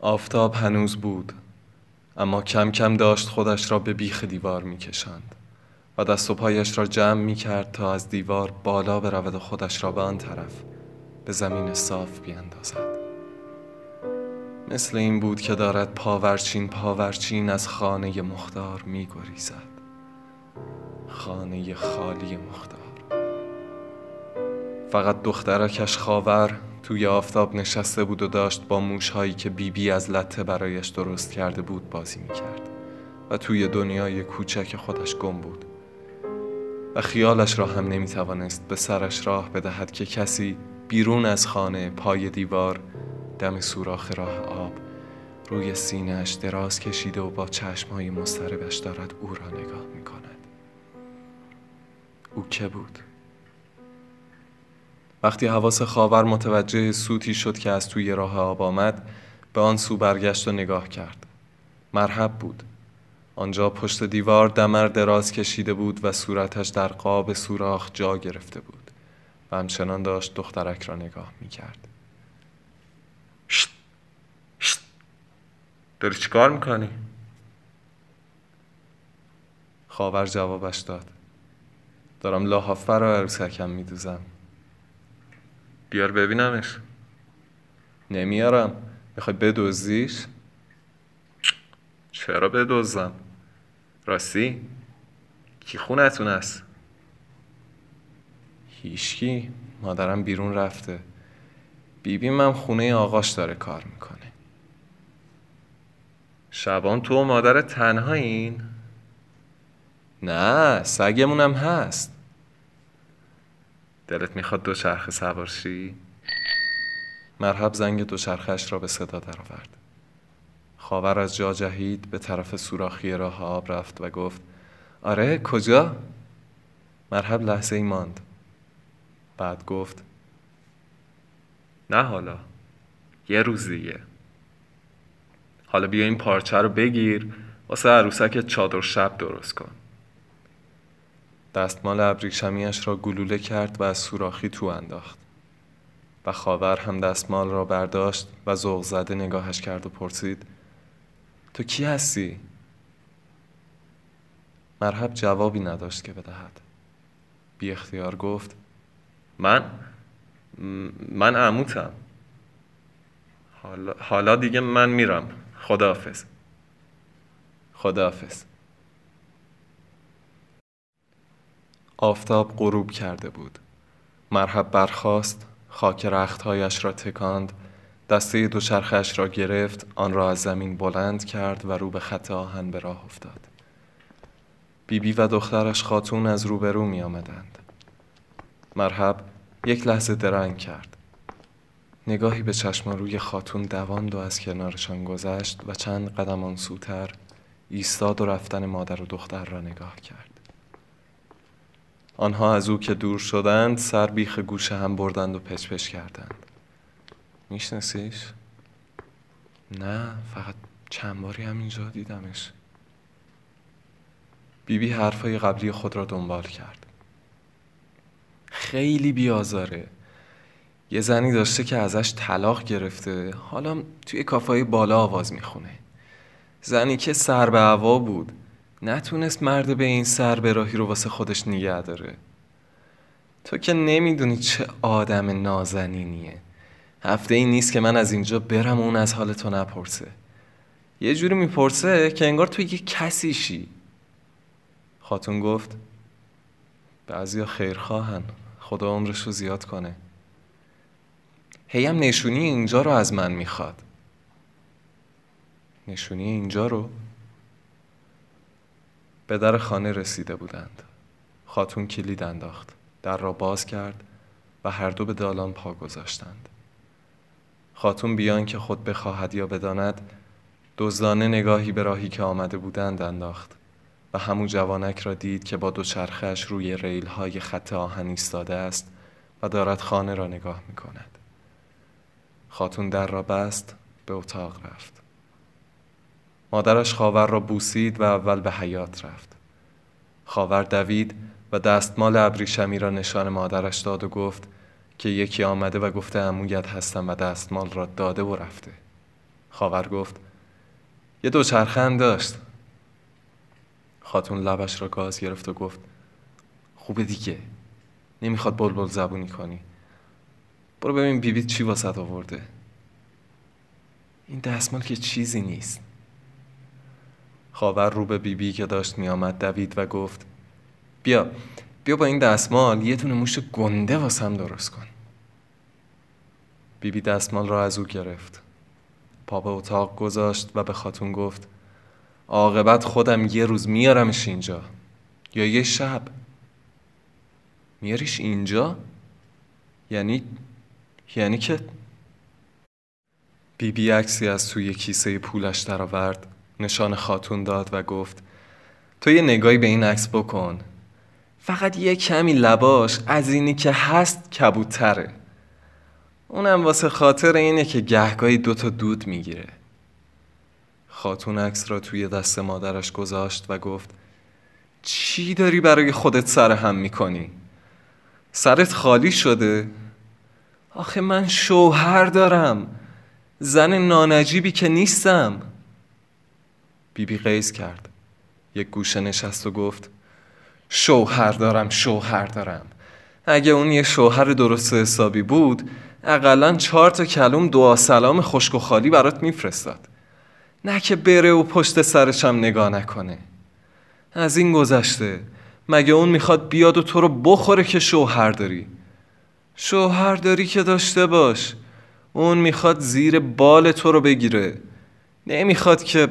آفتاب هنوز بود اما کم کم داشت خودش را به بیخ دیوار می کشند و دست و پایش را جمع می کرد تا از دیوار بالا برود و خودش را به آن طرف به زمین صاف بیاندازد. مثل این بود که دارد پاورچین پاورچین از خانه مختار می گریزد خانه خالی مختار. فقط دخترکش خاور توی آفتاب نشسته بود و داشت با موشهایی که بیبی بی از لطه برایش درست کرده بود بازی می‌کرد و توی دنیای کوچک خودش گم بود و خیالش را هم نمی‌توانست به سرش راه بدهد که کسی بیرون از خانه پای دیوار دم سوراخ راه آب روی سینهش دراز کشیده و با چشمهای مستربش دارد او را نگاه می‌کند او که بود؟ وقتی حواس خاور متوجه سوتی شد که از توی راه آب آمد به آن سو برگشت و نگاه کرد. مرحب بود. آنجا پشت دیوار دمر دراز کشیده بود و صورتش در قاب سوراخ جا گرفته بود. و همچنان داشت دخترک را نگاه می کرد شت! شت! داری چیکار می‌کنی؟ خاور جوابش داد. دارم لاحافه را عروسکم میدوزم. بیار ببینمش. نمیارم. می‌خوای بدوزیش؟ چرا بدوزم؟ راستی کی خونتون است؟ هیشکی مادرم بیرون رفته. بیبی من خونه آقاش داره کار می‌کنه. شبان تو و مادر تنهایین؟ نه سگمونم هست. دلت می‌خواد دو چرخ سوارشی؟ مرحب زنگ دو چرخش را به صدا درآورد. خاور از جا جهید به طرف سوراخی راه آب رفت و گفت آره کجا؟ مرحب لحظه ای ماند. بعد گفت نه حالا یه روز دیگه حالا بیا این پارچه رو بگیر واسه عروسک چادر شب درست کن دستمال ابریشمیش را گلوله کرد و از سوراخی تو انداخت و خاور هم دستمال را برداشت و ذوق زده نگاهش کرد و پرسید تو کی هستی؟ مرحب جوابی نداشت که بدهد. بی اختیار گفت من؟ من عموتم. حالا, حالا دیگه من میرم. خداحافظ. خداحافظ. آفتاب غروب کرده بود. مرحب برخاست خاک رختهایش را تکاند دسته دوچرخش را گرفت آن را از زمین بلند کرد و رو به خط آهن به راه افتاد. بیبی بی و دخترش خاتون از روبرو می آمدند مرحب یک لحظه درنگ کرد. نگاهی به چشمان روی خاتون دواند و از کنارشان گذشت و چند قدم آن سوتر ایستاد و رفتن مادر و دختر را نگاه کرد. آنها از او که دور شدند سر بیخ گوش هم بردند و پچ پچ کردند. میشناسیش؟ نه فقط چند باری همینجا دیدمش. بیبی بی حرفای قبلی خود را دنبال کرد. خیلی بیازاره یه زنی داشته که ازش طلاق گرفته حالا توی کافای بالا آواز می‌خونه. زنی که سر به هوا بود. نتونست مرد به این سر راهی رو واسه خودش نگه داره. تو که نمی‌دونی چه آدم نازنینیه. هفته این نیست که من از اینجا برم اون از حال تو نپرسه. یه جوری می‌پرسه که انگار تو یه کسیشی. خاتون گفت بعضیا خیرخواهن خدا عمرش رو زیاد کنه. هیم نشونی اینجا رو از من می‌خواد. نشونی اینجا رو به در خانه رسیده بودند خاتون کلید انداخت در را باز کرد و هر دو به دالان پا گذاشتند خاتون بیان که خود بخواهد یا بداند دزدانه نگاهی به راهی که آمده بودند انداخت و همو جوانک را دید که با دو چرخش روی ریل های خط آهن ایستاده است و دارد خانه را نگاه می کند. خاتون در را بست به اتاق رفت. مادرش خاور را بوسید و اول به حیات رفت. خاور دوید و دستمال ابریشمی را نشان مادرش داد و گفت که یکی آمده و گفته امویت هستم و دستمال را داده و رفته. خاور گفت یه دوچرخه هم داشت. خاتون لبش را گاز گرفت و گفت خوبه دیگه. نمی‌خواد بلبل زبونی کنی. برو ببین بیبیت چی واسط آورده. این دستمال که چیزی نیست. خاور رو به بیبی بی که داشت میآمد دوید و گفت بیا بیا با این دستمال یه دونه موش گنده واسم درست کن. بیبی بی دستمال را از او گرفت. پا به اتاق گذاشت و به خاتون گفت عاقبت خودم یه روز میارمش اینجا یا یه شب. میاریش اینجا؟ یعنی یعنی که؟ بیبی بی عکسی از توی کیسه پولش درآورد. نشان خاتون داد و گفت تو یه نگاهی به این عکس بکن. فقط یه کمی لباش از اینی که هست کبوتره اونم واسه خاطر اینه که گهگاهی دوتا دود می‌گیره. خاتون عکس را توی دست مادرش گذاشت و گفت چی داری برای خودت سر هم می‌کنی؟ سرت خالی شده؟ آخه من شوهر دارم. زن نانجیبی که نیستم. بیبی بی قیز کرد. یک گوشه نشست و گفت شوهر دارم شوهر دارم. اگه اون یه شوهر درست حسابی بود اقلا چهار تا کلوم دعا سلام خشک و خالی برات میفرستاد. نه که بره و پشت سرشم نگاه نکنه. از این گذشته مگه اون می‌خواد بیاد و تو رو بخوره که شوهر داری؟ شوهر داری که داشته باش. اون می‌خواد زیر بال تو رو بگیره. نمی‌خواد که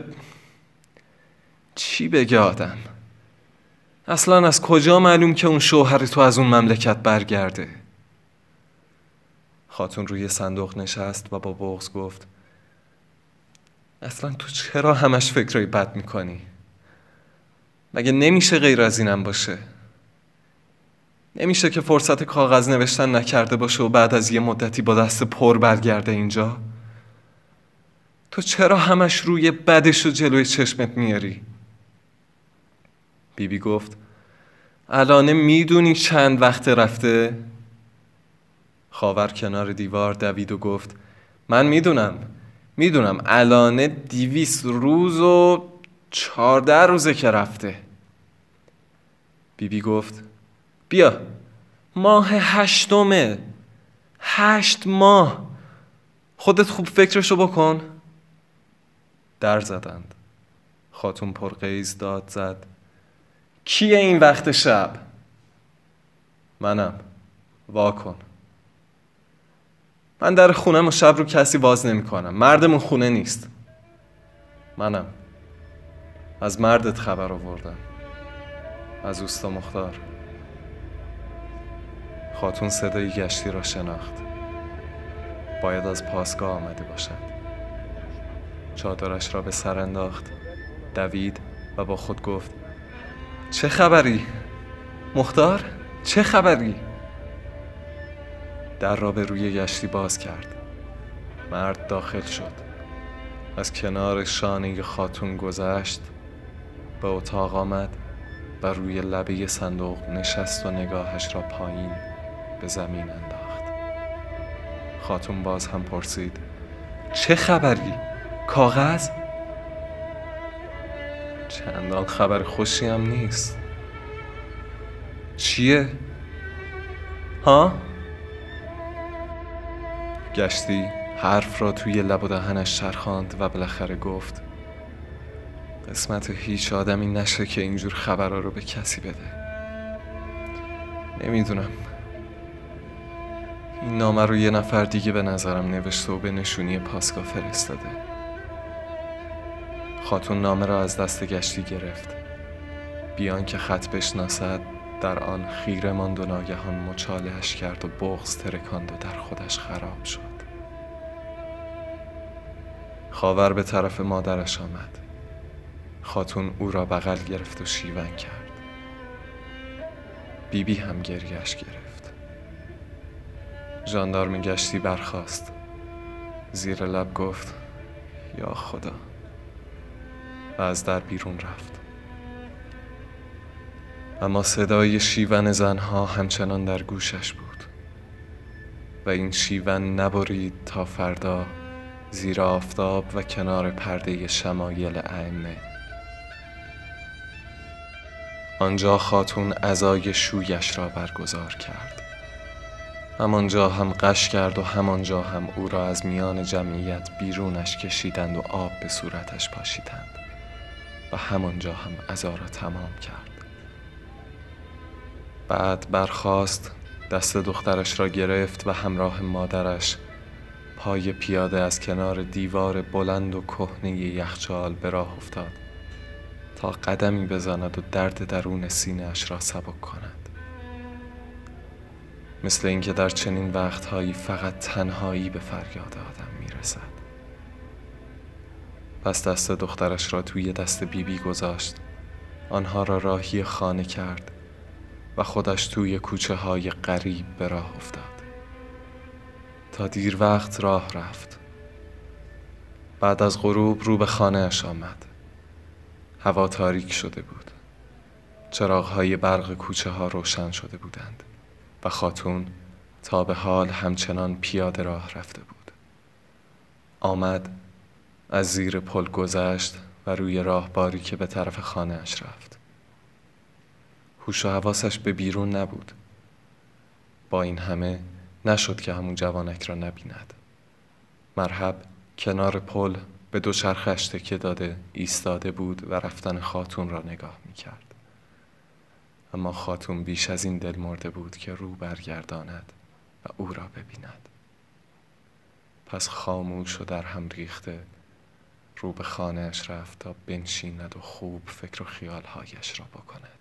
چی بگه آدم اصلا از کجا معلوم که اون شوهر تو از اون مملکت برگرده خاتون روی صندوق نشست و با بغز گفت اصلا تو چرا همش فکرای بد می‌کنی؟ مگه نمیشه غیر از اینم باشه؟ نمیشه که فرصت کاغذ نوشتن نکرده باشه و بعد از یه مدتی با دست پر برگرده اینجا؟ تو چرا همش روی بدش و جلوی چشمت میاری؟ بیبی بی گفت الانه می‌دونی چند وقت رفته؟ خاور کنار دیوار دوید و گفت من می‌دونم می‌دونم الانه دیویس روز و چارده روزه که رفته. بیبی بی گفت بیا ماه هشتمه هشت ماه خودت خوب فکرشو بکن. در زدند. خاتون پرقیز داد زد. کیه این وقت شب؟ منم. واکن من در خونم و شب رو کسی باز نمی کنم مردمون خونه نیست. منم. از مردت خبر آوردم. از اوستا مختار. خاتون صدای گشتی را شناخت. باید از پاسگاه آمده باشد. چادرش را به سر انداخت. دوید و با خود گفت چه خبری؟ مختار؟ چه خبری؟ در را به روی گشتی باز کرد مرد داخل شد از کنار شانه خاتون گذشت به اتاق آمد و روی لبه صندوق نشست و نگاهش را پایین به زمین انداخت خاتون باز هم پرسید چه خبری؟ کاغذ؟ چندان خبر خوشی هم نیست چیه؟ ها؟ گشتی حرف را توی لب و دهنش چرخاند و بالاخره گفت قسمت هیچ آدمی نشه که اینجور خبرها رو به کسی بده نمی‌دونم این نامه رو یه نفر دیگه به نظرم نوشته و به نشونی پاسگاه فرستاده خاتون نامه را از دست گشتی گرفت. بیان که خط بشناسد در آن خیره ماند و ناگهان مچالهش کرد و بغز ترکاند و در خودش خراب شد. خاور به طرف مادرش آمد. خاتون او را بغل گرفت و شیون کرد. بیبی بی هم گریهش گرفت. ژاندارم گشتی برخاست. زیر لب گفت یا خدا. و از در بیرون رفت. اما صدای شیون زنها همچنان در گوشش بود و این شیون نبرید تا فردا زیر آفتاب و کنار پرده شمایل ائمه. آنجا خاتون ازای شویش را برگزار کرد. همانجا هم قش کرد و همانجا هم او را از میان جمعیت بیرونش کشیدند و آب به صورتش پاشیدند. و همانجا هم ازا را تمام کرد. بعد برخاست دست دخترش را گرفت و همراه مادرش پای پیاده از کنار دیوار بلند و کهنه یخچال به راه افتاد تا قدمی بزند و درد درون سینهاش را سبک کند. مثل اینکه در چنین وقتهایی فقط تنهایی به فریاد آدم می‌رسد. پس دست دخترش را توی دست بیبی بی گذاشت. آنها را راهی خانه کرد و خودش توی کوچه های قریب به راه افتاد. تا دیر وقت راه رفت. بعد از غروب رو به خانهاش آمد. هوا تاریک شده بود. های برق کوچه ها روشن شده بودند و خاتون تا به حال همچنان پیاده راه رفته بود. آمد از زیر پل گذشت و روی راه باری که به طرف خانهاش رفت. هوش و حواسش به بیرون نبود. با این همه نشد که همون جوانک را نبیند. مرحب کنار پل به دو چرخش تکه داده ایستاده بود و رفتن خاتون را نگاه می کرد اما خاتون بیش از این دل مرده بود که رو برگرداند و او را ببیند. پس خاموش و در هم ریخته رو به خانهش رفت تا بنشیند و خوب فکر و خیالهایش را بکند.